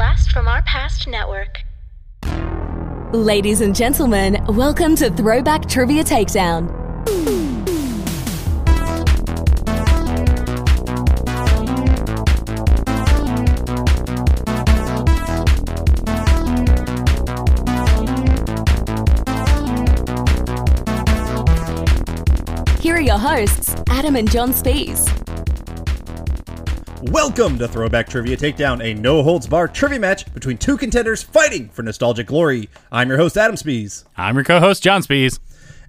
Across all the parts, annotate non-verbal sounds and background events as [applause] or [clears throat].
Blast from Our Past Network. Ladies and gentlemen, welcome to Throwback Trivia Takedown. Here are your hosts, Adam and John Spees. Welcome to Throwback Trivia Takedown, a no holds bar trivia match between two contenders fighting for nostalgic glory. I'm your host, Adam Spees. I'm your co-host John Spees.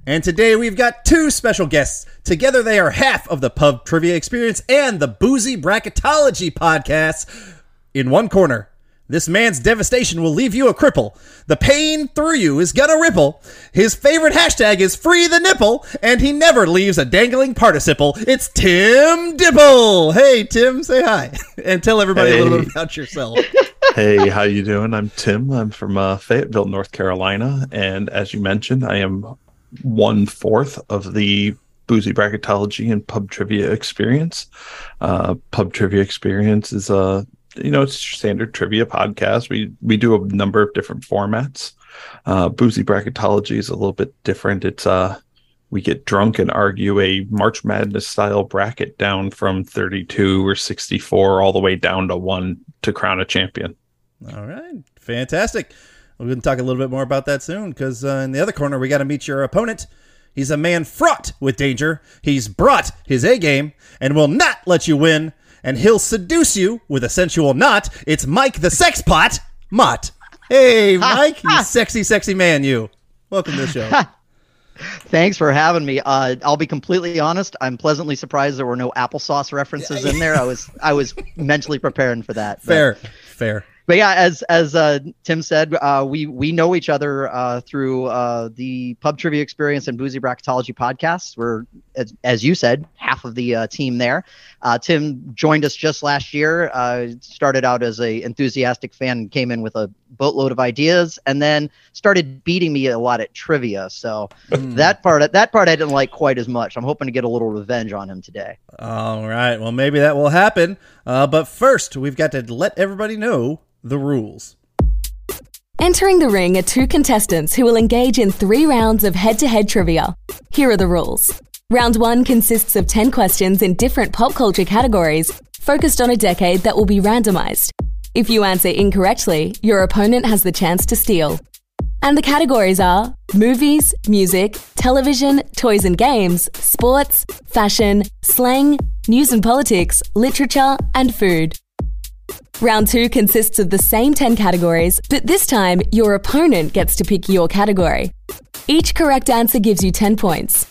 And today we've got two special guests. Together they are half of the pub trivia experience and the boozy bracketology podcast. In one corner, this man's devastation will leave you a cripple. The pain through you is gonna ripple. His favorite hashtag is free the nipple, and he never leaves a dangling participle. It's Tim Dipple. Hey Tim, say hi [laughs] and tell everybody a little bit about yourself. [laughs] hey, how you doing? I'm Tim. I'm from uh, Fayetteville, North Carolina, and as you mentioned, I am one fourth of the boozy bracketology and pub trivia experience. Uh, pub trivia experience is a you know it's standard trivia podcast. We we do a number of different formats. Uh, boozy bracketology is a little bit different. It's uh we get drunk and argue a March Madness style bracket down from 32 or 64 all the way down to one to crown a champion. All right, fantastic. We're going to talk a little bit more about that soon because uh, in the other corner, we got to meet your opponent. He's a man fraught with danger. He's brought his A game and will not let you win. And he'll seduce you with a sensual knot. It's Mike the Sex Pot Mott. Hey, [laughs] Mike, you sexy, sexy man, you. Welcome to the show. [laughs] Thanks for having me. Uh, I'll be completely honest. I'm pleasantly surprised there were no applesauce references in there. I was I was mentally preparing for that. But, Fair, fair. but yeah, as as uh, Tim said, uh, we we know each other uh, through uh, the Pub Trivia Experience and Boozy Bracketology podcasts. We're as, as you said, half of the uh, team there. Uh, Tim joined us just last year. Uh, started out as a enthusiastic fan, came in with a boatload of ideas, and then started beating me a lot at trivia. So that part that part I didn't like quite as much. I'm hoping to get a little revenge on him today. All right. Well, maybe that will happen. Uh, but first, we've got to let everybody know the rules. Entering the ring are two contestants who will engage in three rounds of head to head trivia. Here are the rules. Round one consists of 10 questions in different pop culture categories, focused on a decade that will be randomized. If you answer incorrectly, your opponent has the chance to steal. And the categories are movies, music, television, toys and games, sports, fashion, slang, news and politics, literature, and food. Round two consists of the same 10 categories, but this time your opponent gets to pick your category. Each correct answer gives you 10 points.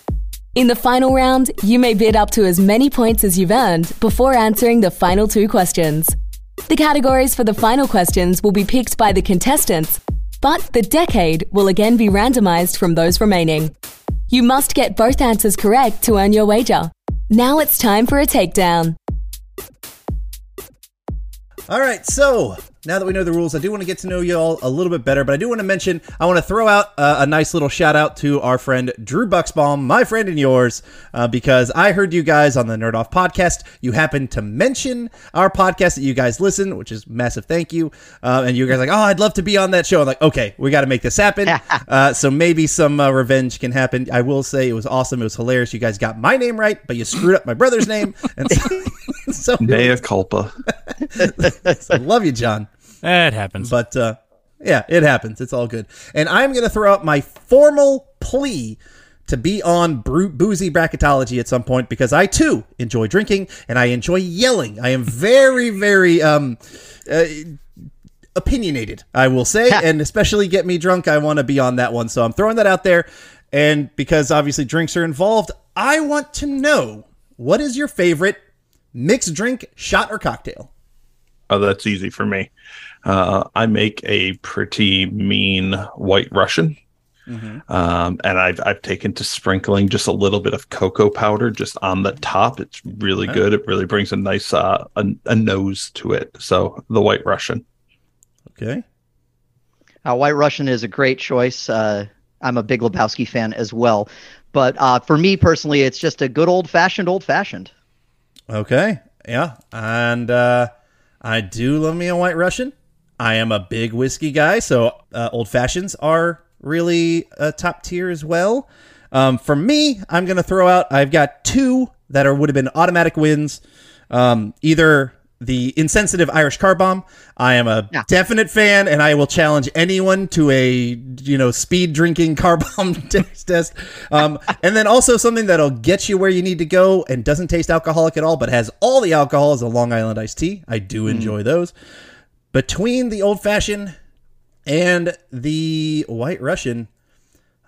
In the final round, you may bid up to as many points as you've earned before answering the final two questions. The categories for the final questions will be picked by the contestants, but the decade will again be randomized from those remaining. You must get both answers correct to earn your wager. Now it's time for a takedown. All right, so now that we know the rules, I do want to get to know you all a little bit better, but I do want to mention I want to throw out uh, a nice little shout out to our friend Drew Bucksbaum, my friend and yours, uh, because I heard you guys on the Nerd Off podcast. You happened to mention our podcast that you guys listen, which is massive thank you. Uh, and you guys like, oh, I'd love to be on that show. I'm like, okay, we got to make this happen. [laughs] uh, so maybe some uh, revenge can happen. I will say it was awesome. It was hilarious. You guys got my name right, but you screwed up my brother's name. And so, [laughs] [laughs] so Mea culpa. [laughs] I love you, John. It happens. But uh, yeah, it happens. It's all good. And I'm going to throw out my formal plea to be on Bru- boozy bracketology at some point because I too enjoy drinking and I enjoy yelling. I am very, very um, uh, opinionated, I will say, and especially get me drunk. I want to be on that one. So I'm throwing that out there. And because obviously drinks are involved, I want to know what is your favorite mixed drink, shot, or cocktail? Oh, that's easy for me. Uh, I make a pretty mean white Russian. Um, and I've I've taken to sprinkling just a little bit of cocoa powder just on the top. It's really good. It really brings a nice uh, a, a nose to it. So the White Russian. Okay. Uh, White Russian is a great choice. Uh, I'm a big Lebowski fan as well. But uh, for me personally, it's just a good old fashioned old fashioned. Okay. Yeah. And uh, I do love me a white Russian. I am a big whiskey guy, so uh, old fashions are really uh, top tier as well. Um, for me, I'm going to throw out. I've got two that are would have been automatic wins. Um, either the insensitive Irish car bomb. I am a Yeah. definite fan, and I will challenge anyone to a you know speed drinking car [laughs] bomb taste test. Um, and then also something that'll get you where you need to go and doesn't taste alcoholic at all, but has all the alcohol is a Long Island iced tea. I do enjoy those. Between the old fashioned and the White Russian,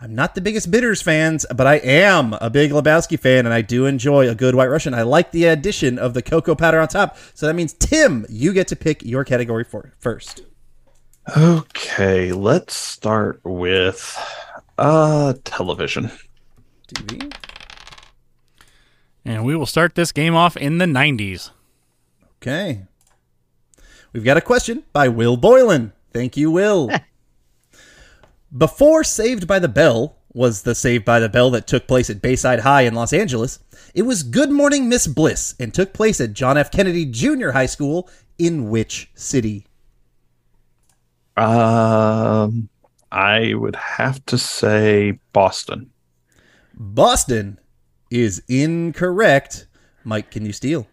I'm not the biggest bitters fans, but I am a big Lebowski fan, and I do enjoy a good White Russian. I like the addition of the cocoa powder on top. So that means Tim, you get to pick your category for first. Okay, let's start with uh television. TV. And we will start this game off in the 90s. Okay. We've got a question by Will Boylan. Thank you, Will. [laughs] Before Saved by the Bell was the Saved by the Bell that took place at Bayside High in Los Angeles, it was Good Morning Miss Bliss and took place at John F. Kennedy Junior High School in which city? Um I would have to say Boston. Boston is incorrect. Mike, can you steal?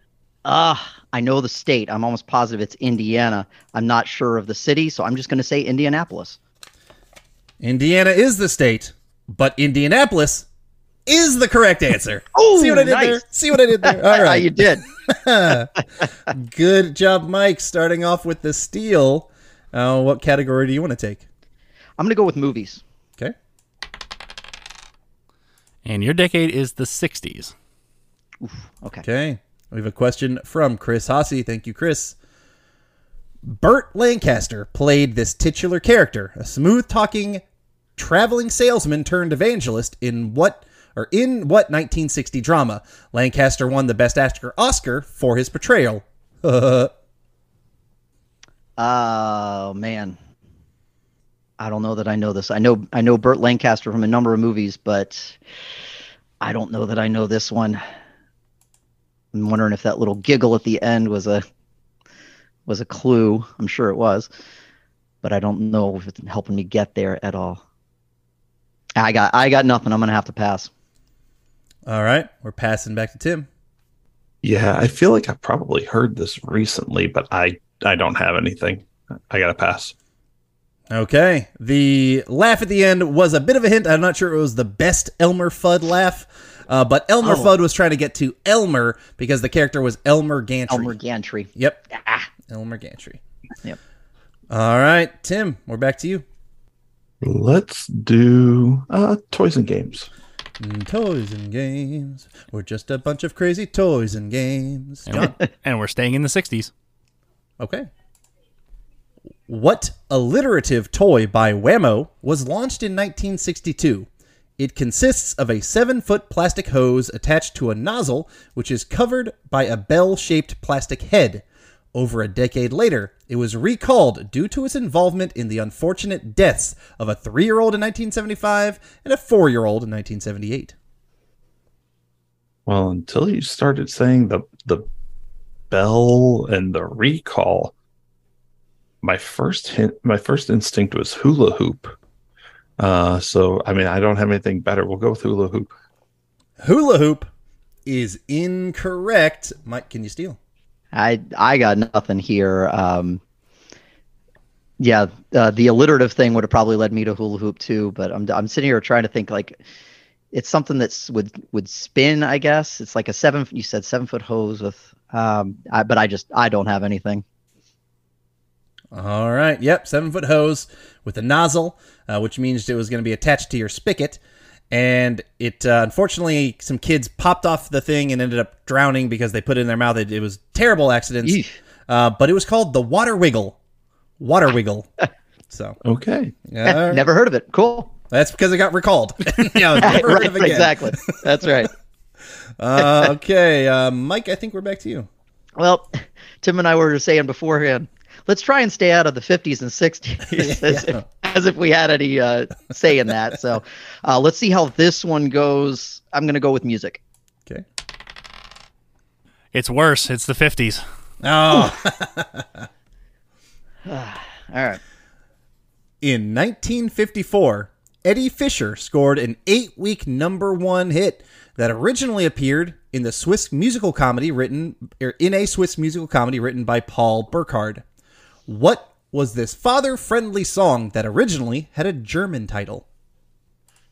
Ah, I know the state. I'm almost positive it's Indiana. I'm not sure of the city, so I'm just going to say Indianapolis. Indiana is the state, but Indianapolis is the correct answer. Oh, See what I did nice. there? See what I did there? [laughs] All Ah, you did. [laughs] Good job, Mike. Starting off with the steal. Uh, what category do you want to take? I'm going to go with movies. Okay. And your decade is the 60s. Okay. Okay. We have a question from Chris Hossie. Thank you, Chris. Burt Lancaster played this titular character, a smooth talking traveling salesman turned evangelist in what or in what 1960 drama? Lancaster won the Best Actor Oscar for his portrayal. [laughs] Oh man, I don't know that I know this. I know I know Burt Lancaster from a number of movies, but I don't know that I know this one. I'm wondering if that little giggle at the end was a was a clue. I'm sure it was, but I don't know if it's helping me get there at all. I got I got nothing. I'm gonna have to pass. All right, we're passing back to Tim. Yeah, I feel like I probably heard this recently, but I I don't have anything. I gotta pass. Okay. The laugh at the end was a bit of a hint. I'm not sure it was the best Elmer Fudd laugh, uh, but Elmer Oh. Fudd was trying to get to Elmer because the character was Elmer Gantry. Elmer Gantry. Yep. Ah, Elmer Gantry. Yep. All right, Tim, we're back to you. Let's do uh toys and games. Mm, Toys and games. We're just a bunch of crazy toys and games. And, we're, and we're staying in the 60s. Okay. What alliterative toy by Wham-O was launched in 1962? It consists of a seven foot plastic hose attached to a nozzle, which is covered by a bell shaped plastic head. Over a decade later, it was recalled due to its involvement in the unfortunate deaths of a three year old in 1975 and a four year old in 1978. Well, until you started saying the the bell and the recall, my first hint, my first instinct was hula hoop. Uh, so I mean, I don't have anything better. We'll go with hula hoop. Hula hoop is incorrect. Mike, can you steal? I I got nothing here. Um, yeah, uh, the alliterative thing would have probably led me to hula hoop too. But I'm I'm sitting here trying to think like it's something that's would would spin. I guess it's like a seven. You said seven foot hose with. Um, I, but I just I don't have anything. All right. Yep. Seven foot hose with a nozzle, uh, which means it was going to be attached to your spigot. And it, uh, unfortunately, some kids popped off the thing and ended up drowning because they put it in their mouth. It, it was terrible accidents. Uh, but it was called the water wiggle. Water wiggle. [laughs] So, Okay. yeah. Never heard of it. Cool. that's because it got recalled. [laughs] yeah, [laughs] never heard right, of it again. exactly. That's right. Uh, okay. Uh, Mike, I think we're back to you. Well, Tim and I were saying beforehand, let's try and stay out of the 50s and 60s [laughs] as, Yeah. if, as if we had any uh, say in that. So uh, let's see how this one goes. I'm going to go with music. Okay. It's worse. It's the 50s. Oh, [laughs] [sighs] All right. In 1954, Eddie Fisher scored an eight week number one hit that originally appeared in the Swiss musical comedy written er, in a Swiss musical comedy written by Paul Burkhard. What was this father friendly song that originally had a German title?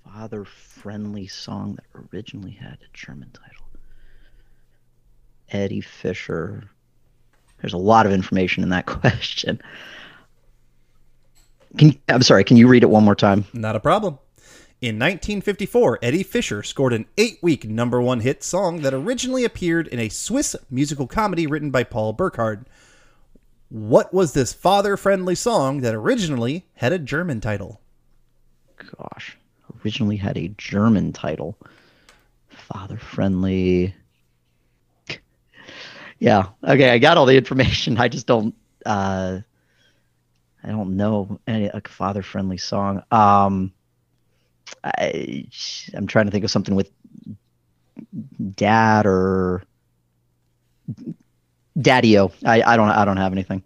Father friendly song that originally had a German title. Eddie Fisher. There's a lot of information in that [laughs] question. Can I'm sorry, can you read it one more time? Not a problem. In 1954, Eddie Fisher scored an eight week number one hit song that originally appeared in a Swiss musical comedy written by Paul Burkhard. What was this father friendly song that originally had a German title? Gosh, originally had a German title. Father friendly. Yeah. Okay, I got all the information. [laughs] I just don't uh I don't know any like father friendly song. Um I I'm trying to think of something with dad or daddy-o. I I don't I don't have anything.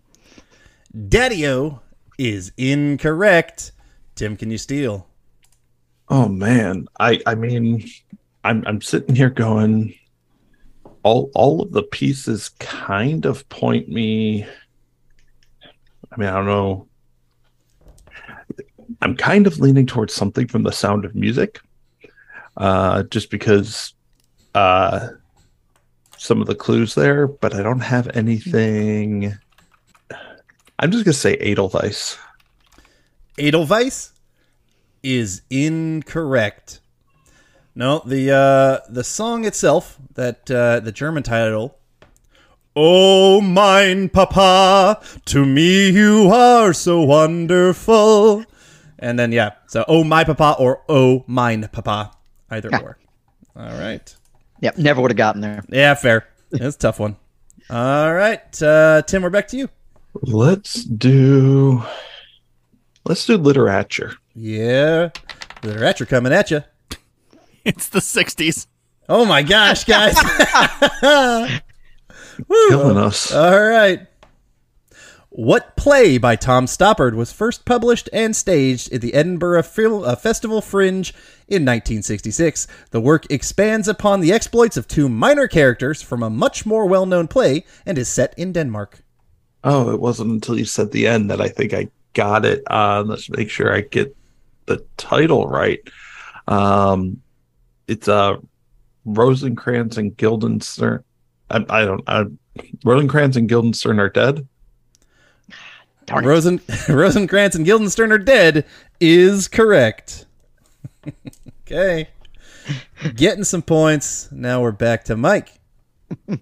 Daddy-O is incorrect. Tim, can you steal? Oh man, I I mean, I'm I'm sitting here going, all all of the pieces kind of point me. I mean, I don't know. I'm kind of leaning towards something from the Sound of Music, uh, just because uh, some of the clues there, but I don't have anything. I'm just gonna say Edelweiss. Edelweiss is incorrect. No, the uh, the song itself, that uh, the German title, "Oh mein Papa, to me you are so wonderful," and then yeah, so "Oh my Papa" or "Oh mine Papa," either or. All right, Yep, never would have gotten there. yeah, fair. That's a tough one. All right, uh, Tim, we're back to you. Let's do. Let's do literature. Yeah, literature coming at you. [laughs] It's the 60s. Oh my gosh, guys! [laughs] Killing us. All right. What play by Tom Stoppard was first published and staged at the Edinburgh Fil- uh, Festival Fringe in 1966? The work expands upon the exploits of two minor characters from a much more well known play and is set in Denmark. Oh, it wasn't until you said the end that I think I got it. Uh, let's make sure I get the title right. Um, it's uh, Rosencrantz and Guildenstern. I, I don't. I, Rosencrantz and Guildenstern are dead. Darn it. Rosen- [laughs] Rosencrantz and Guildenstern are dead is correct. Okay. Getting some points. Now we're back to Mike. [laughs]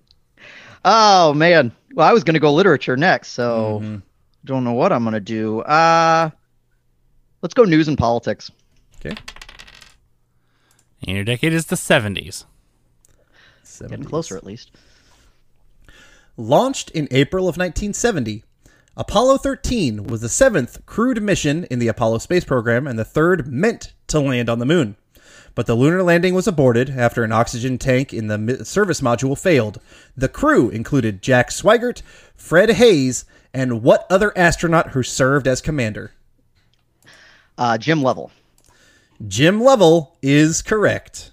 Oh man. Well, I was gonna go literature next, so don't know what I'm gonna do. Uh let's go news and politics. Okay. And your decade is the 70s. Getting closer at least. Launched in April of 1970, Apollo 13 was the seventh crewed mission in the Apollo space program and the third meant to land on the moon. But the lunar landing was aborted after an oxygen tank in the service module failed. The crew included Jack Swigert, Fred Haise, and what other astronaut who served as commander? Uh Jim Lovell. Jim Lovell is correct.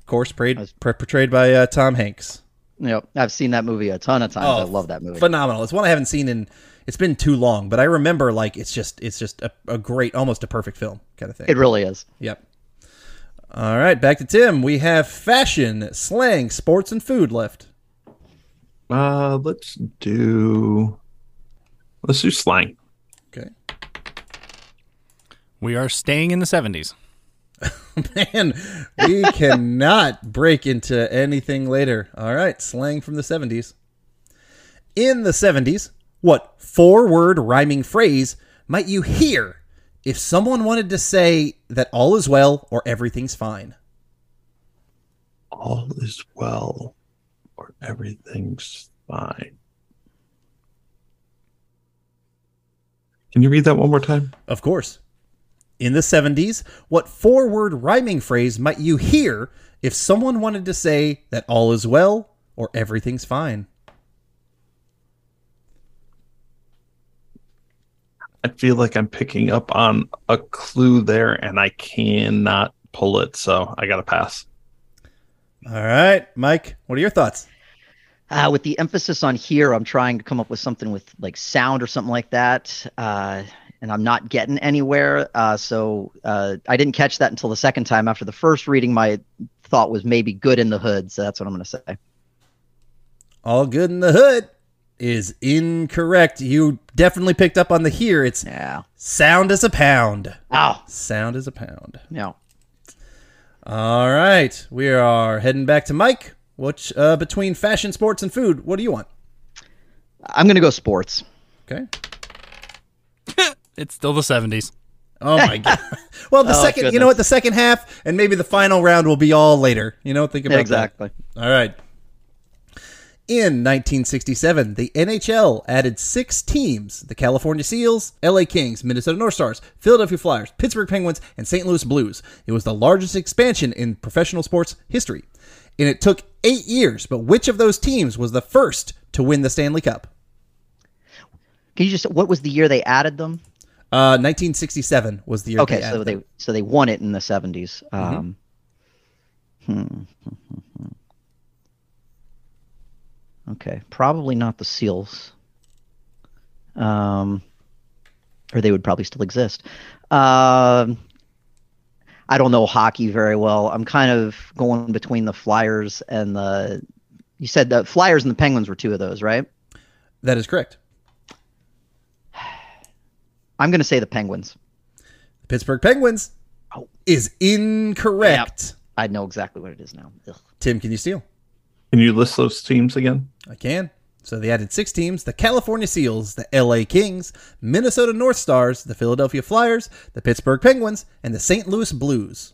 Of course, portrayed, portrayed by uh, Tom Hanks. Yep. I've seen that movie a ton of times. I love that movie. Phenomenal. It's one I haven't seen in. It's been too long, but I remember like it's just it's just a, a great, almost a perfect film kind of thing. It really is. Yep. All right, back to Tim. We have fashion, slang, sports, and food left. Uh, let's do. Let's do slang. Okay. We are staying in the 70s. [laughs] Man, we cannot break into anything later. All right, slang from the 70s. In the 70s, what four word rhyming phrase might you hear if someone wanted to say that all is well or everything's fine? All is well, or everything's fine. Can you read that one more time? Of course. In the 70s, what four word rhyming phrase might you hear if someone wanted to say that all is well or everything's fine? I feel like I'm picking up on a clue there, and I cannot pull it, so I got to pass. All right, Mike, what are your thoughts? Uh, with the emphasis on here, I'm trying to come up with something with like sound or something like that, uh, and I'm not getting anywhere. Uh, so uh, I didn't catch that until the second time. After the first reading, my thought was maybe good in the hood. So that's what I'm going to say. All good in the hood is incorrect. You definitely picked up on the here. It's Yeah. sound as a pound. Oh Sound as a pound. no. All right, we are heading back to Mike. Which uh, between fashion, sports, and food, what do you want? I'm going to go sports. Okay. [laughs] It's still the 70s. Oh my [laughs] god. Well, the Oh, second, you know what? The second half and maybe the final round will be all later. You know, think about exactly. that. All right. In 1967, the NHL added six teams the California Seals, LA Kings, Minnesota North Stars, Philadelphia Flyers, Pittsburgh Penguins, and St. Louis Blues. It was the largest expansion in professional sports history. And it took eight years, but which of those teams was the first to win the Stanley Cup? Can you just what was the year they added them? Uh, 1967 was the year. Okay, they so they them. so they won it in the 70s. Um, hmm. Okay, probably not the Seals. Um, or they would probably still exist. Um, I don't know hockey very well. I'm kind of going between the Flyers and the. You said the Flyers and the Penguins were two of those, right? That is correct. [sighs] I'm going to say the Penguins. The Pittsburgh Penguins Oh. is incorrect. I know exactly what it is now. Ugh. Tim, can you steal? Can you list those teams again? I can. So they added six teams the California Seals, the LA Kings, Minnesota North Stars, the Philadelphia Flyers, the Pittsburgh Penguins, and the St. Louis Blues.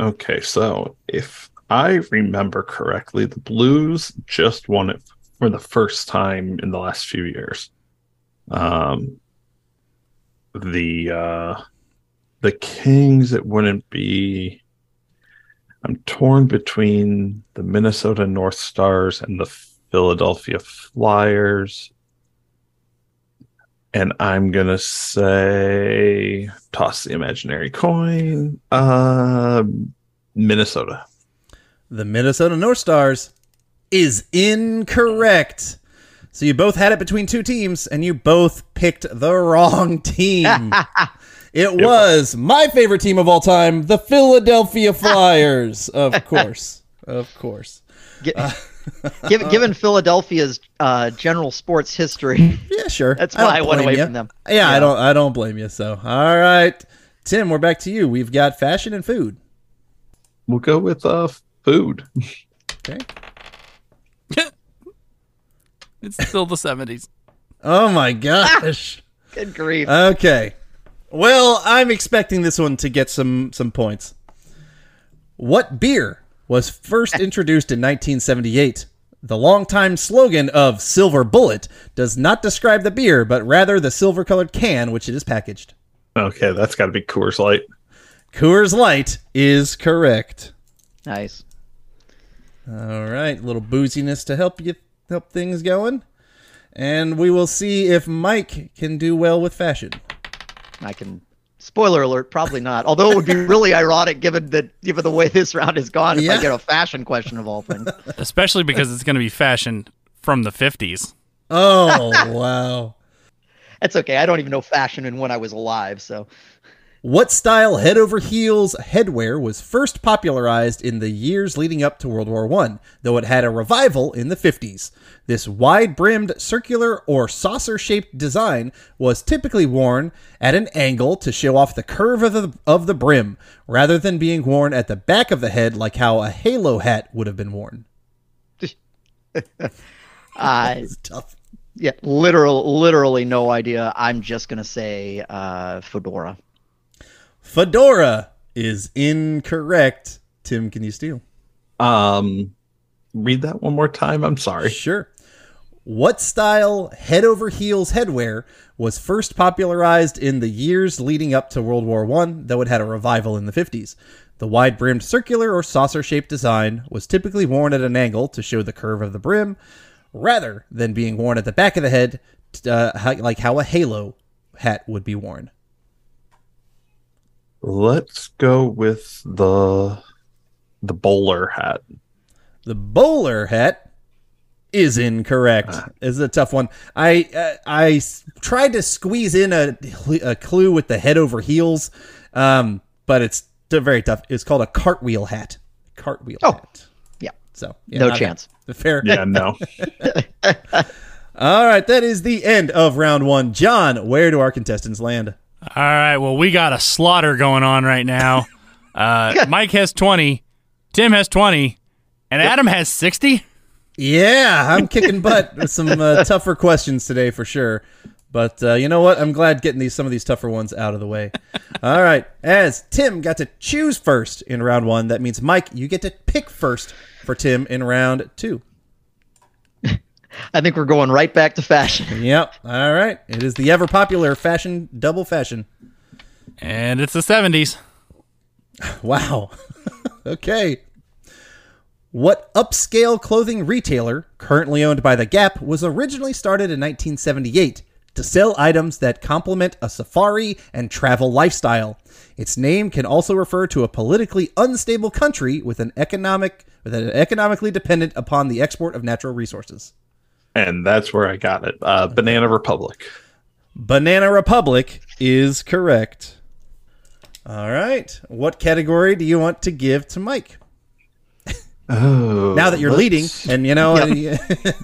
Okay, so if I remember correctly, the Blues just won it for the first time in the last few years. Um, the uh, the Kings, it wouldn't be. I'm torn between the Minnesota North Stars and the Philadelphia Flyers. And I'm gonna say toss the imaginary coin. Uh Minnesota. The Minnesota North Stars is incorrect. So you both had it between two teams, and you both picked the wrong team. [laughs] it was my favorite team of all time, the Philadelphia [laughs] Flyers. of course. Of course. Gi- [laughs] given, given Philadelphia's uh, general sports history, [laughs] Yeah, sure. That's I why I went away ya. from them. Yeah, I don't. I don't blame you. So, all right, Tim, we're back to you. We've got fashion and food. We'll go with uh food. Okay. It's still the 70s. Oh my gosh. good grief. okay. Well, I'm expecting this one to get some some points. What beer was first [laughs] introduced in 1978? The longtime slogan of Silver Bullet does not describe the beer, but rather the silver colored can which it is packaged. Okay, that's got to be Coors Light. Coors Light is correct. nice. All right, little booziness to help you help things going. And we will see if Mike can do well with fashion. I can. Spoiler alert, probably not. Although it would be really ironic given that given the way this round has gone if Yeah. I get a fashion question of all things. Especially because it's going to be fashion from the 50s. Oh, wow. That's okay. I don't even know fashion and when I was alive, so What style head over heels headwear was first popularized in the years leading up to World War I, though it had a revival in the 50s? This wide brimmed circular or saucer shaped design was typically worn at an angle to show off the curve of the, of the brim, rather than being worn at the back of the head like how a halo hat would have been worn. [laughs] uh, [laughs] It's tough. yeah, literal, literally no idea. I'm just gonna say uh, fedora. Fedora is incorrect. Tim, can you steal? Um read that one more time. I'm sorry. Sure. What style head over heels headwear was first popularized in the years leading up to World War I, though it had a revival in the 50s? The wide brimmed circular or saucer shaped design was typically worn at an angle to show the curve of the brim, rather than being worn at the back of the head, uh, like how a halo hat would be worn? Let's go with the the bowler hat. The bowler hat is incorrect. Ah. This is a tough one. I uh, I s- tried to squeeze in a, a clue with the head over heels, um, but it's very tough. It's called a cartwheel hat. Cartwheel Oh. hat. Yeah. So yeah, No not- chance. [laughs] Fair. Yeah, no. [laughs] All right, that is the end of round one. John, where do our contestants land? All right. Well, we got a slaughter going on right now. [laughs] Uh, Mike has 20, Tim has 20, and Adam has 60. Yeah, I'm [laughs] kicking butt with some uh, tougher questions today for sure. But uh, you know what? I'm glad getting these some of these tougher ones out of the way. All right, as Tim got to choose first in round one, that means Mike, you get to pick first for Tim in round two. I think we're going right back to fashion. [laughs] Yep. All right. It is the ever popular fashion double fashion. And it's the 70s. [laughs] Wow. [laughs] okay. What upscale clothing retailer, currently owned by The Gap, was originally started in 1978 to sell items that complement a safari and travel lifestyle? Its name can also refer to a politically unstable country with an economic with an economically dependent upon the export of natural resources. And that's where I got it. Uh, Banana Republic. Banana Republic is correct. All right. What category do you want to give to Mike? [laughs] Oh, now that you're let's- leading, and you know, [laughs] I, [laughs] I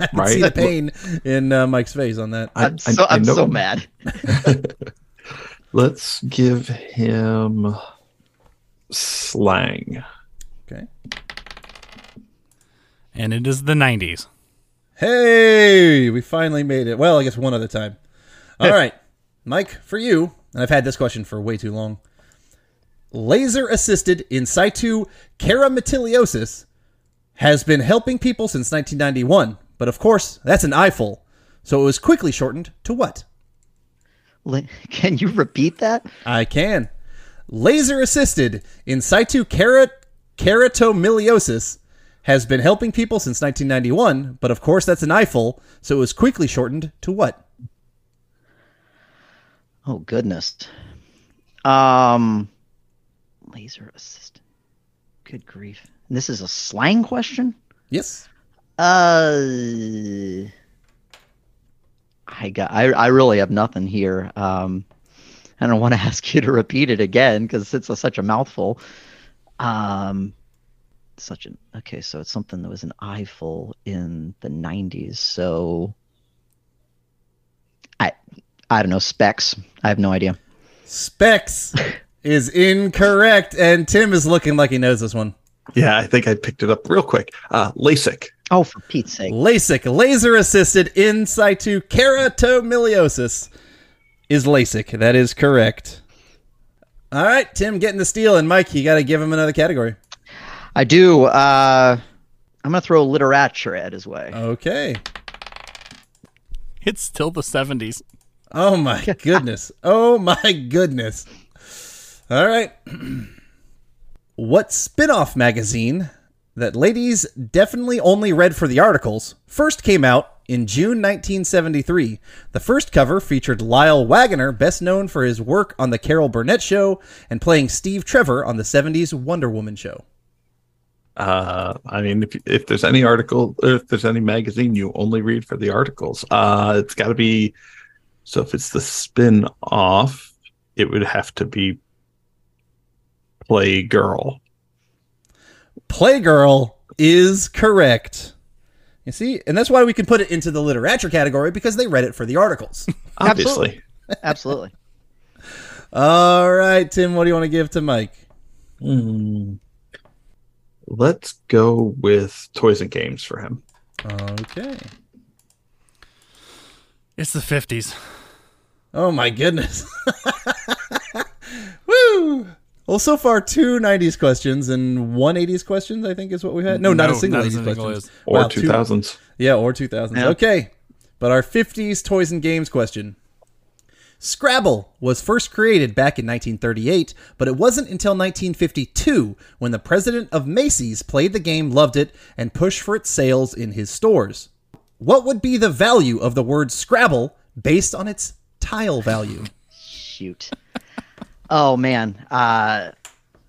can Right. see the pain in uh, Mike's face on that. I- I'm so I I'm so mad. Let's give him slang. Okay. And it is the 90s. Hey, we finally made it. Well, I guess one other time. [laughs] All right, Mike, for you, and I've had this question for way too long. Laser assisted in situ keramatilliosis has been helping people since 1991, but of course, that's an eyeful. So it was quickly shortened to what? Can you repeat that? I can. Laser assisted in situ kerat- keratomileusis has been helping people since 1991, but of course that's an eyeful, so it was quickly shortened to what? Oh goodness. Um, laser assistant. Good grief. This is a slang question. Yes. Uh, I got. I I really have nothing here. Um, I don't want to [laughs] ask you to repeat it again because it's a, such a mouthful. Um, such an okay. So it's something that was an eyeful in the '90s. So I I don't know specs. I have no idea. Specs [laughs] is incorrect, and Tim is looking like he knows this one. Yeah, I think I picked it up real quick. Uh, LASIK. Oh, for Pete's sake! LASIK, laser assisted in situ keratomileusis, is LASIK. That is correct. All right, Tim getting the steal, and Mike, you got to give him another category. I do. Uh, I'm gonna throw literature at his way. Okay. It's still the 70s. Oh my [laughs] goodness. Oh my goodness. All right. [clears throat] what spin off magazine that ladies definitely only read for the articles first came out in June 1973? The first cover featured Lyle Waggoner, best known for his work on The Carol Burnett Show and playing Steve Trevor on the 70s Wonder Woman show. Uh, I mean, if if there's any article, or if there's any magazine, you only read for the articles. Uh, it's got to be. So if it's the spin off, it would have to be playgirl Playgirl is correct. You see? And that's why we can put it into the literature category because they read it for the articles. [laughs] Obviously, Absolutely. [laughs] All right, Tim, what do you want to give to Mike? Hmm. Let's go with toys and games for him. Okay. It's the 50s. Oh my goodness. [laughs] Woo! Well, so far two 90s questions and one 80s questions, I think is what we had. No, not a single not 80s single question. is. Or Wow, two two- thousands. Yeah, or 2000s. Yeah. Okay. But our 50s toys and games question. Scrabble was first created back in 1938, but it wasn't until 1952 when the president of Macy's played the game, loved it, and pushed for its sales in his stores. What would be the value of the word Scrabble based on its tile value? shoot. oh man. Uh,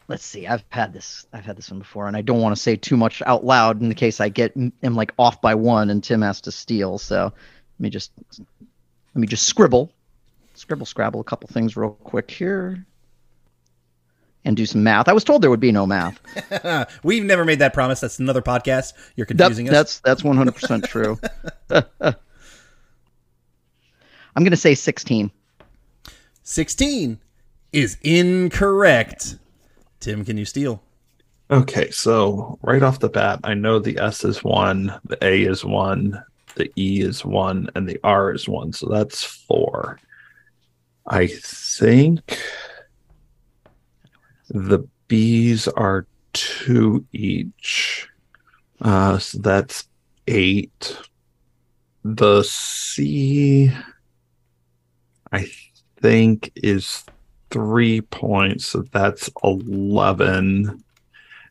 let's see. I've had this. I've had this one before, and I don't want to say too much out loud in the case I get am like off by one and Tim has to steal. So let me just let me just scribble, scribble, scrabble a couple things real quick here, and do some math. I was told there would be no math. [laughs] We've never made that promise. That's another podcast. You're That- confusing us. that's that's one hundred percent [laughs] true. [laughs] I'm gonna say sixteen. 16 is incorrect. Tim, can you steal? Okay, so right off the bat, I know the S is one, the A is one, the E is one, and the R is one. So that's four. I think the B's are two each. Uh, so that's eight. The C, I think, is three points. So that's 11.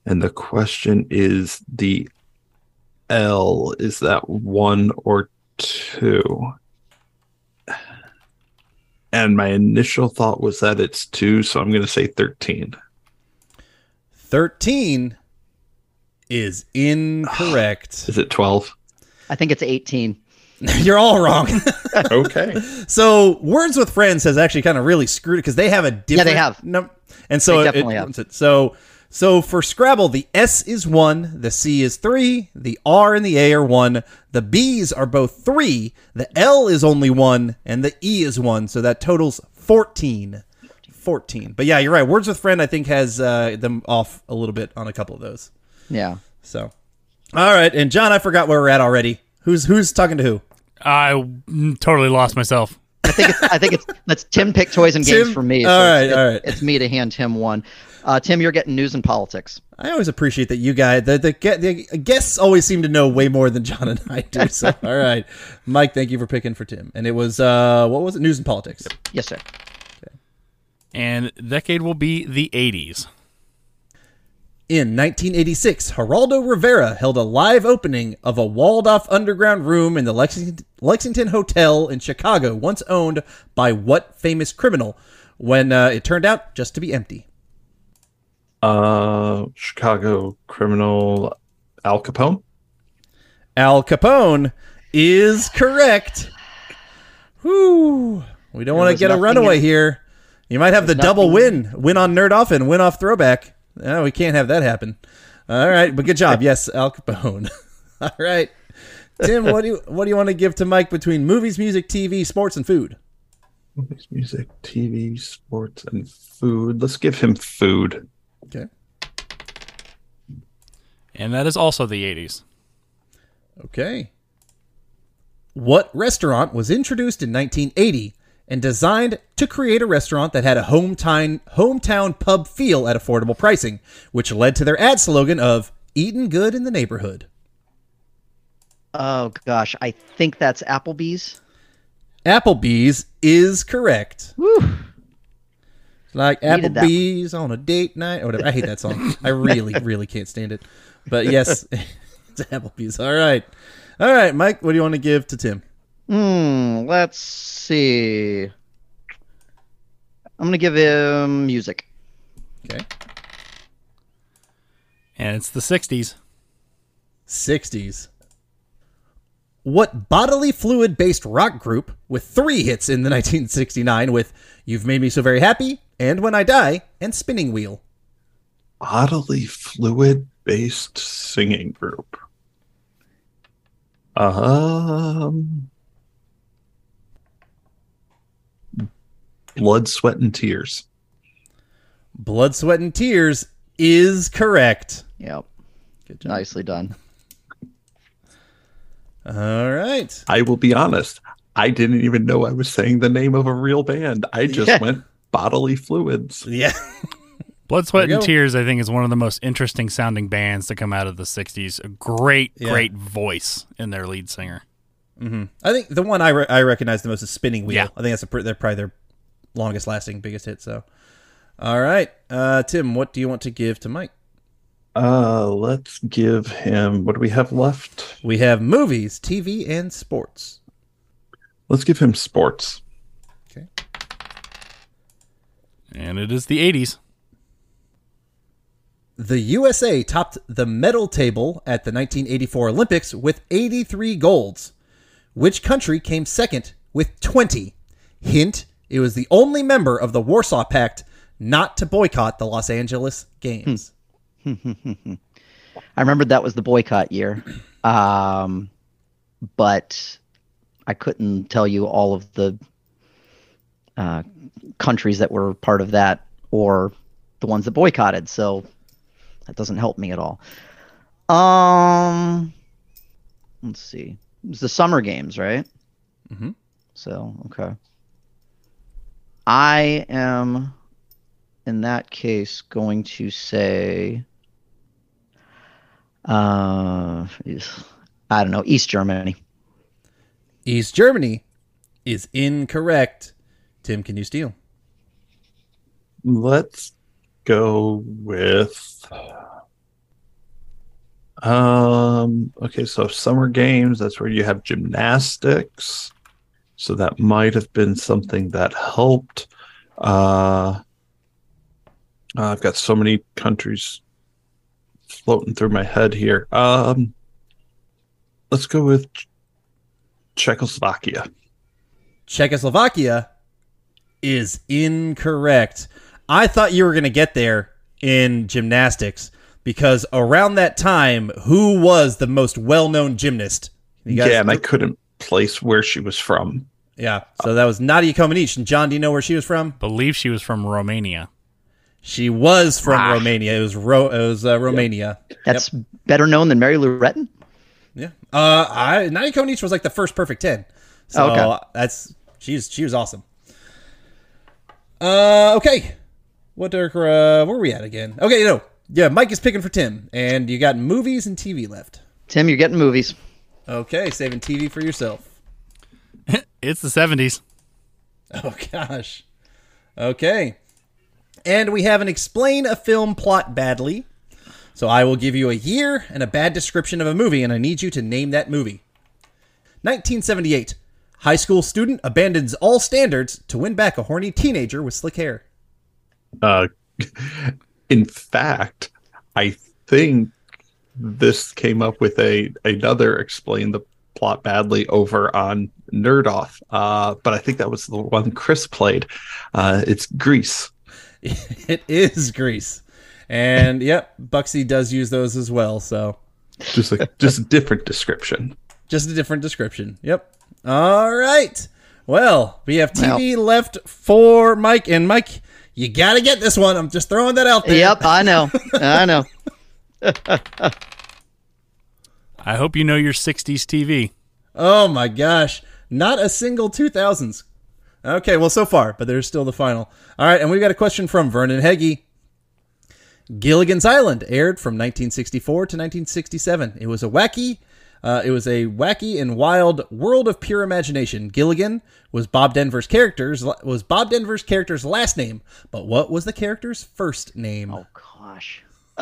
And the question is the L, is that one or two? And my initial thought was that it's two, so I'm going to say 13. 13 is incorrect. [sighs] Is it 12? I think it's eighteen. [laughs] You're all wrong. [laughs] okay. so, Words with Friends has actually kind of really screwed it because they have a different Yeah, they have. num- and so They it- definitely it- have. So, so for Scrabble, the S is one, the C is three, the R and the A are one, the B's are both three, the L is only one, and the E is one. So that totals 14. 14. But yeah, you're right. Words with Friend, I think, has uh, them off a little bit on a couple of those. Yeah. So, all right. And John, I forgot where we're at already. Who's who's talking to who? I totally lost myself. I think it's I think it's let's Tim pick toys and games Tim? for me. All right, it's, all it's- right. It's me to hand Tim one. Uh, Tim, you're getting news and politics. I always appreciate that you guys, the, the the guests always seem to know way more than John and I do. So, [laughs] all right, Mike, thank you for picking for Tim. And it was uh, what was it? News and politics. Yes, sir. And decade will be the 80s. In 1986, Geraldo Rivera held a live opening of a walled-off underground room in the Lexington, Lexington Hotel in Chicago, once owned by what famous criminal? When uh, it turned out just to be empty. Uh, Chicago criminal Al Capone. Al Capone is correct. Whew. We don't want to get a runaway in- here. You might have the double nothing win. Win on Nerd Off and win off Throwback. No, we can't have that happen. All right, but good job. [laughs] Yes, Al Capone. [laughs] All right. Tim, what do you what do you want to give to Mike between movies, music, TV, sports, and food? Movies, music, TV, sports, and food. Let's give him food. Okay. And that is also the 80s. Okay. What restaurant was introduced in 1980 and designed to create a restaurant that had a hometown hometown pub feel at affordable pricing, which led to their ad slogan of "Eating good in the neighborhood." Oh gosh, I think that's Applebee's. Applebee's is correct. Woo. Like Needed that one. Applebee's on a date night or whatever. I hate that song. I really, [laughs] really can't stand it. But yes, [laughs] it's Applebee's. All right. All right, Mike, what do you want to give to Tim? Hmm. Let's see. I'm gonna give him music. Okay. And it's the 60s. 60s. What bodily fluid based rock group with three hits in the [laughs] 1969 with You've Made Me So Very Happy and When I Die and Spinning Wheel? Bodily fluid based singing group. Um, blood, sweat, and tears. Blood, Sweat, and Tears is correct. Yep. Good job. Nicely done. All right. I will be honest. I didn't even know I was saying the name of a real band. I just Yeah. went bodily fluids. Yeah. [laughs] Blood, Sweat, and go. Tears, I think, is one of the most interesting sounding bands to come out of the 60s. A great, Yeah. great voice in their lead singer. I think the one I, re- I recognize the most is Spinning Wheel. Yeah. I think that's a, pr- they're probably their longest lasting, biggest hit. So, all right. Uh, Tim, what do you want to give to Mike? Uh, let's give him what do we have left? We have movies, TV, and sports. Let's give him sports. And it is the 80s. The USA topped the medal table at the 1984 Olympics with 83 golds. Which country came second with 20? Hint, it was the only member of the Warsaw Pact not to boycott the Los Angeles Games. [laughs] I remembered that was the boycott year, um, but I couldn't tell you all of the uh, countries that were part of that or the ones that boycotted. So that doesn't help me at all. Um, let's see. It was the summer games, right? Mm-hmm. So okay. I am, in that case, going to say, uh, I don't know, East Germany. East Germany is incorrect. Tim, can you steal? Let's go with. Um. Okay, so summer games. That's where you have gymnastics. So that might have been something that helped. Uh, I've got so many countries floating through my head here. Um, let's go with Czechoslovakia. Czechoslovakia is incorrect. I thought you were going to get there in gymnastics because around that time, who was the most well known gymnast? You guys- yeah, and I couldn't place where she was from. yeah. So that was Nadia Comaneci. And John, do you know where she was from? Believe she was from Romania. She was from Ah. Romania. It was Ro- it was uh, Romania. That's better known than Mary Lou Retton. Yeah. Uh, I Nadia Comaneci was like the first perfect ten. So Okay. that's she's she was awesome. Uh, okay. What are uh, where are we at again? Okay, no, yeah. Mike is picking for Tim, and you got movies and TV left. Tim, you're getting movies. Okay, saving TV for yourself. [laughs] It's the 70s. Oh gosh. Okay. And we have an explain a film plot badly. So I will give you a year and a bad description of a movie, and I need you to name that movie. 1978. High school student abandons all standards to win back a horny teenager with slick hair. Uh, [laughs] in fact, I think this came up with a another explain the plot badly over on Nerd Off. Uh, but I think that was the one Chris played. Uh, it's Grease. [laughs] it is Grease. And yep, Buxy does use those as well, so Just a just a different description. just a different description. Yep. All right. Well, we have TV left for Mike, and Mike, you got to get this one. I'm just throwing that out there. Yep, I know. [laughs] I know. [laughs] I hope you know your 60s TV. Oh my gosh. Not a single 2000s. Okay, well, so far, but there's still the final. All right, and we've got a question from Vernon Heggie. Gilligan's Island aired from 1964 to 1967. It was a wacky, uh, it was a wacky and wild world of pure imagination. Gilligan was Bob Denver's character's was Bob Denver's character's last name, but what was the character's first name? Oh gosh. [laughs]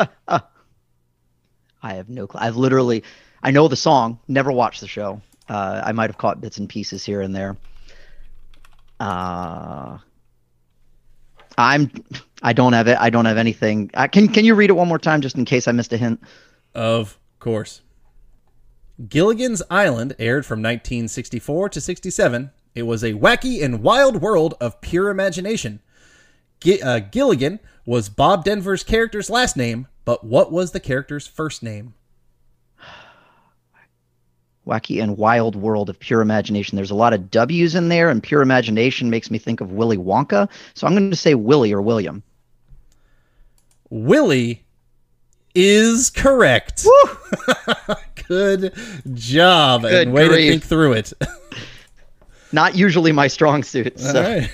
I have no clue. I've literally, I know the song, never watched the show. Uh, I might have caught bits and pieces here and there. Uh, I'm, I don't have it. I don't have anything. Uh, can Can you read it one more time, just in case I missed a hint? Of course. Gilligan's Island aired from 1964 to 67. It was a wacky and wild world of pure imagination. Gi- uh, Gilligan was Bob Denver's character's last name, but what was the character's first name? [sighs] Wacky and wild world of pure imagination. There's a lot of W's in there, and pure imagination makes me think of Willy Wonka. So I'm going to say Willie or William. Willie is correct. [laughs] Good job. Good and way to think through it. [laughs] Not usually my strong suit. So. All right.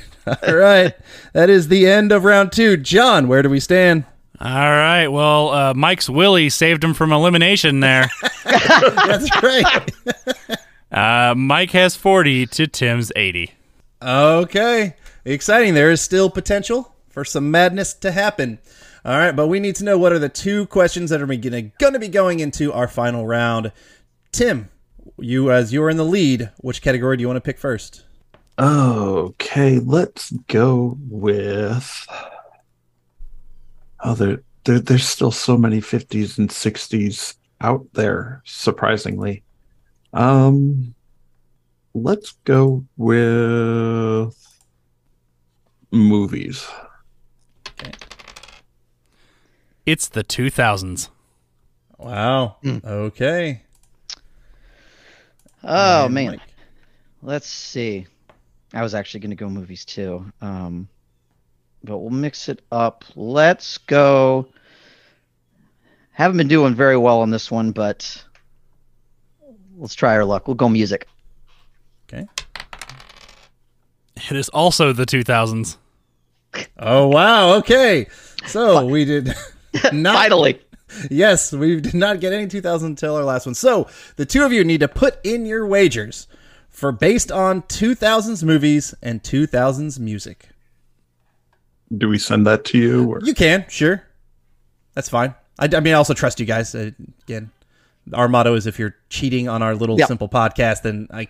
All right. That is the end of round two. John, where do we stand? All right. Well, uh, Mike's Willie saved him from elimination there. [laughs] That's right. uh, Mike has 40 to Tim's 80. Okay. Exciting. There is still potential for some madness to happen. All right, but we need to know what are the two questions that are going to be going into our final round. Tim, you as you are in the lead, which category do you want to pick first? Okay, let's go with. Oh, there, there, there's still so many 50s and 60s out there, surprisingly. Um, let's go with movies. It's the 2000s. Wow. Hmm. Okay. Oh And man, Mike. let's see. I was actually going to go movies too, um, but we'll mix it up. Let's go. Haven't been doing very well on this one, but let's try our luck. We'll go music. Okay. It is also the 2000s. Oh wow. Okay. So we did [laughs] [laughs] not Finally, Yes, we did not get any 2000 until our last one. So the two of you need to put in your wagers for based on 2000s movies and 2000s music. Do we send that to you? Or? You can, sure. That's fine. I, I mean, I also trust you guys. Uh, again, our motto is if you're cheating on our little Yep. simple podcast, then I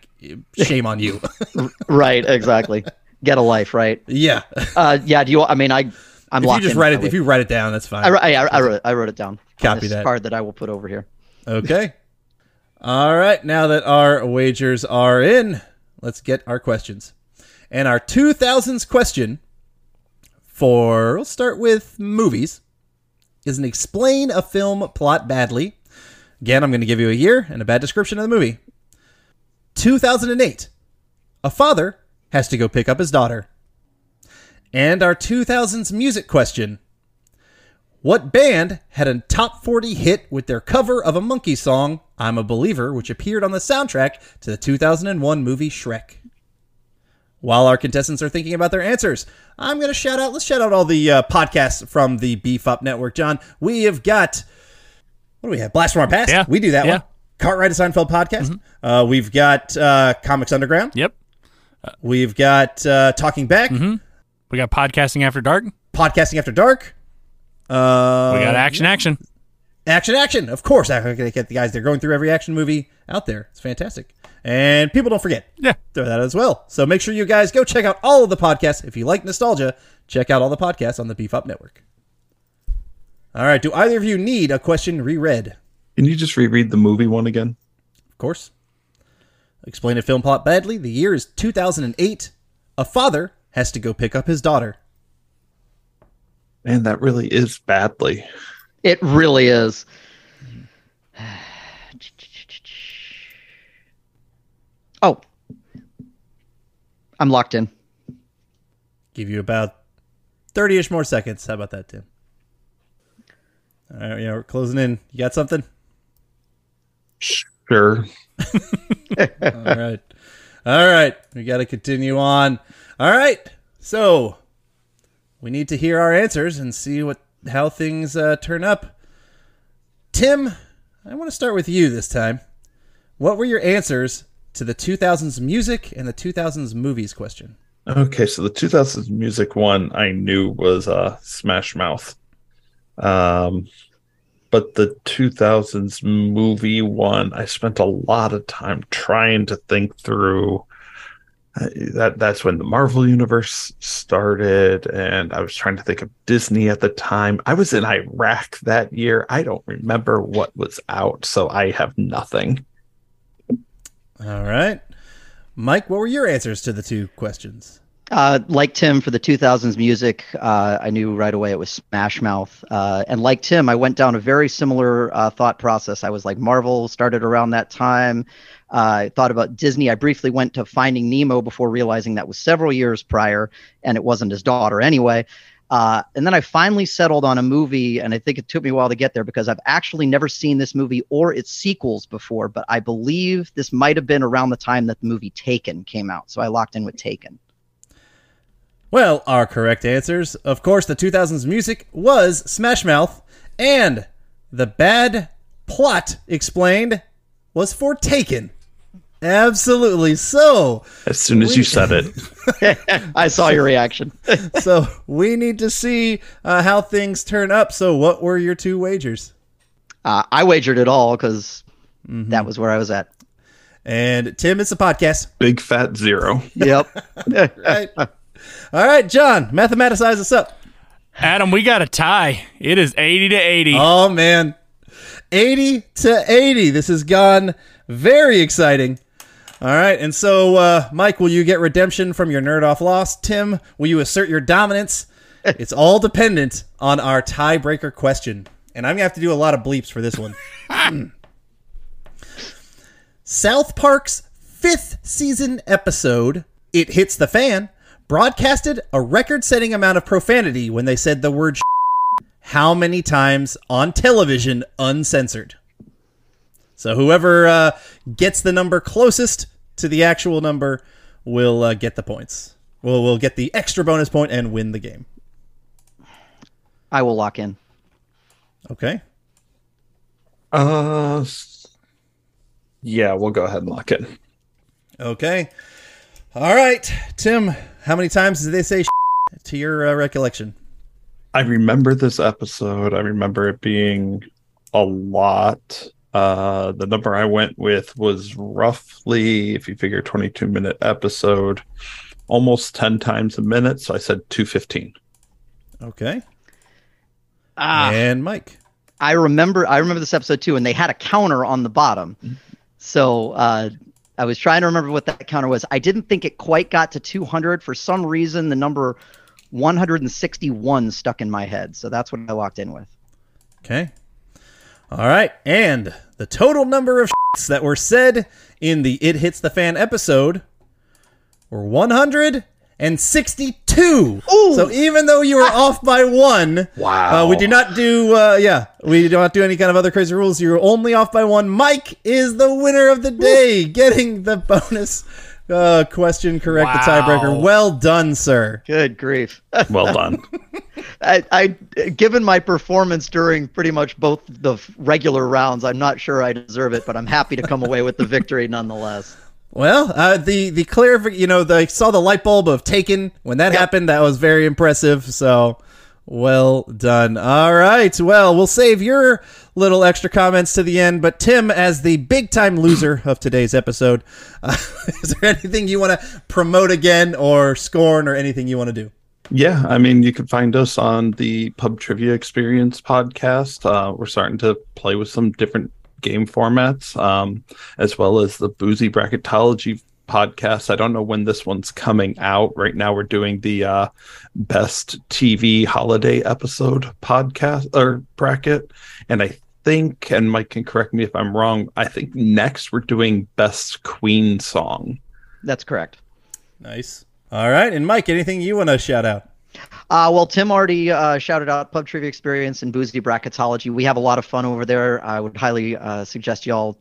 shame on you. [laughs] right? Exactly. Get a life, right? [laughs] yeah. Uh, yeah. Do you? I mean, I. I'm if you just write it, if you write it down, that's fine. I, wrote- I, I wrote. I wrote it down. Copy this that. card that I will put over here. Okay. All right. Now that our wagers are in, let's get our questions. And our 2000s question for, we'll start with movies, is an explain a film plot badly. Again, I'm going to give you a year and a bad description of the movie. 2008. A father has to go pick up his daughter. And our 2000s music question. What band had a top 40 hit with their cover of a Monkees song, I'm a Believer, which appeared on the soundtrack to the 2001 movie Shrek? While our contestants are thinking about their answers, I'm going to shout out, let's shout out all the uh, podcasts from the Beef Up Network. John, we have got, what do we have? Blast from Our Past. Yeah. We do that Yeah. one. Cartwright to Seinfeld podcast. Uh, we've got uh, Comics Underground. Yep. We've got uh, Talking Back, We got podcasting after dark. Podcasting After Dark. Uh, We got action, action. Action, action. Of course, I gotta get the guys. They're going through every action movie out there. It's fantastic. And people don't forget. Yeah. Throw that as well. So make sure you guys go check out all of the podcasts. If you like nostalgia, check out all the podcasts on the Beef Up Network. All right. Do either of you need a question reread? Can you just reread the movie one again? Of course. Explain a film plot badly. The year is 2008. A father has to go pick up his daughter. Man, that really is badly. It really is. [sighs] Oh, I'm locked in. Give you about 30 ish more seconds. How about that, Tim? All right. Yeah, we're closing in. You got something? Sure. [laughs] All right. All right. We got to continue on. All right. So we need to hear our answers and see what how things uh, turn up. Tim, I want to start with you this time. What were your answers to the 2000s music and the 2000s movies question? Okay, so the 2000s music one I knew was uh, Smash Mouth. Um, but the 2000s movie one, I spent a lot of time trying to think through. Uh, that that's when the Marvel universe started, and I was trying to think of Disney at the time. I was in Iraq that year. I don't remember what was out, so I have nothing. All right. Mike, what were your answers to the two questions? Uh, like Tim for the 2000s music, uh, I knew right away it was Smash Mouth. Uh, and like Tim, I went down a very similar uh, thought process. I was like, Marvel started around that time. Uh, I thought about Disney. I briefly went to Finding Nemo before realizing that was several years prior, and it wasn't his daughter anyway. Uh, and then I finally settled on a movie, and I think it took me a while to get there because I've actually never seen this movie or its sequels before. But I believe this might have been around the time that the movie Taken came out, so I locked in with Taken. Well, our correct answers, of course, the 2000s music was Smash Mouth, and the bad plot explained was for Taken. Absolutely. So, As soon as you said it, [laughs] I saw your reaction. [laughs] so we need to see uh, how things turn up. So, what were your two wagers? Uh, I wagered it all because that was where I was at. And Tim, it's a podcast. Big fat zero. Yep. [laughs] Right. All right, John, mathematicize us up. Adam, we got a tie. It is 80 to 80. Oh man, eighty to eighty. This has gone very exciting. All right, and so uh, Mike, will you get redemption from your nerd off loss? Tim, will you assert your dominance? [laughs] It's all dependent on our tiebreaker question, and I'm gonna have to do a lot of bleeps for this one. [laughs] South Park's fifth season episode, It Hits the Fan, broadcasted a record setting amount of profanity when they said the word how many times on television uncensored. So whoever uh, gets the number closest to the actual number will uh, get the points. Will will get the extra bonus point and win the game. I will lock in. Okay. Uh, yeah, we'll go ahead and lock in. Okay. All right, Tim. How many times did they say to your uh, recollection? I remember this episode. I remember it being a lot. Uh, the number I went with was roughly, if you figure 22 minute episode, almost 10 times a minute. So I said 215. Okay. Ah, And Mike. I remember. I remember this episode too, and they had a counter on the bottom. So uh, I was trying to remember what that counter was. I didn't think it quite got to 200 for some reason. The number 161 stuck in my head, so that's what I locked in with. Okay. All right. And the total number of that were said in the It Hits the Fan episode were 162. So even though you were off by one, Wow. uh, we did not do, uh, yeah, we do not do any kind of other crazy rules. You were only off by one. Mike is the winner of the day, getting the bonus uh, question correct, the tiebreaker. Well done, sir. Good grief! [laughs] Well done. I, I, given my performance during pretty much both the regular rounds, I'm not sure I deserve it, but I'm happy to come away with the victory nonetheless. Well, uh, the the clear, you know, the, I saw the light bulb of Taken when that happened. That was very impressive. So, well done. All right. Well, we'll save your little extra comments to the end. But Tim, as the big time loser of today's episode, uh, [laughs] is there anything you want to promote again, or scorn, or anything you want to do? Yeah, I mean, you can find us on the Pub Trivia Experience podcast. Uh, we're starting to play with some different game formats, um, as well as the Boozy Bracketology podcast. I don't know when this one's coming out. Right now, we're doing the uh, best TV holiday episode podcast or bracket, and I think, and Mike can correct me if I'm wrong. I think next we're doing best Queen song. That's correct. Nice. All right. And Mike, anything you want to shout out? Uh, well, Tim already uh, shouted out Pub Trivia Experience and Boozy Bracketology. We have a lot of fun over there. I would highly uh, suggest y'all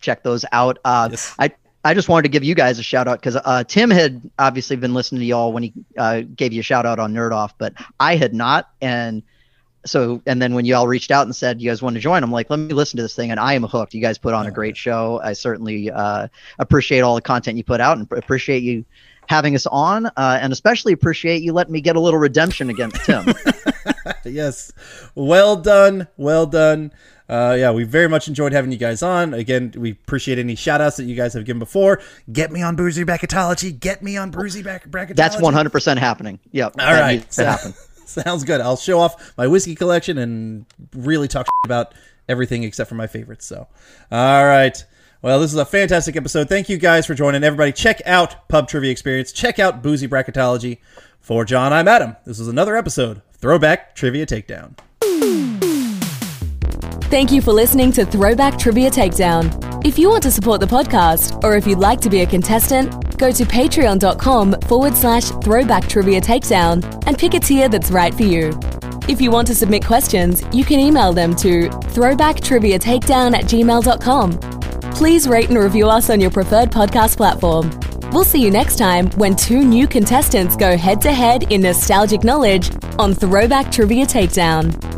check those out. Uh, Yes. I I just wanted to give you guys a shout out because uh, Tim had obviously been listening to y'all when he uh, gave you a shout out on Nerd Off, but I had not. And so, and then when y'all reached out and said you guys want to join, I'm like, let me listen to this thing, and I am hooked. You guys put on a great show. I certainly uh, appreciate all the content you put out, and appreciate you having us on, uh, and especially appreciate you letting me get a little redemption against Tim. [laughs] yes. Well done. Well done. Uh, yeah, we very much enjoyed having you guys on. Again, we appreciate any shout outs that you guys have given before. Get me on Bruiser Bracketology. Get me on Bruisey Back Bracketology. That's 100% happening. Yep. All right. needs happen. [laughs] Sounds good. I'll show off my whiskey collection and really talk about everything except for my favorites. So, all right. Well, this is a fantastic episode. Thank you guys for joining. Everybody, check out Pub Trivia Experience. Check out Boozy Bracketology. For John, I'm Adam. This is another episode Throwback Trivia Takedown. Thank you for listening to Throwback Trivia Takedown. If you want to support the podcast, or if you'd like to be a contestant, go to patreon.com forward slash throwback trivia takedown and pick a tier that's right for you. If you want to submit questions, you can email them to throwbacktriviatakedown at gmail.com. Please rate and review us on your preferred podcast platform. We'll see you next time when two new contestants go head to head in nostalgic knowledge on Throwback Trivia Takedown.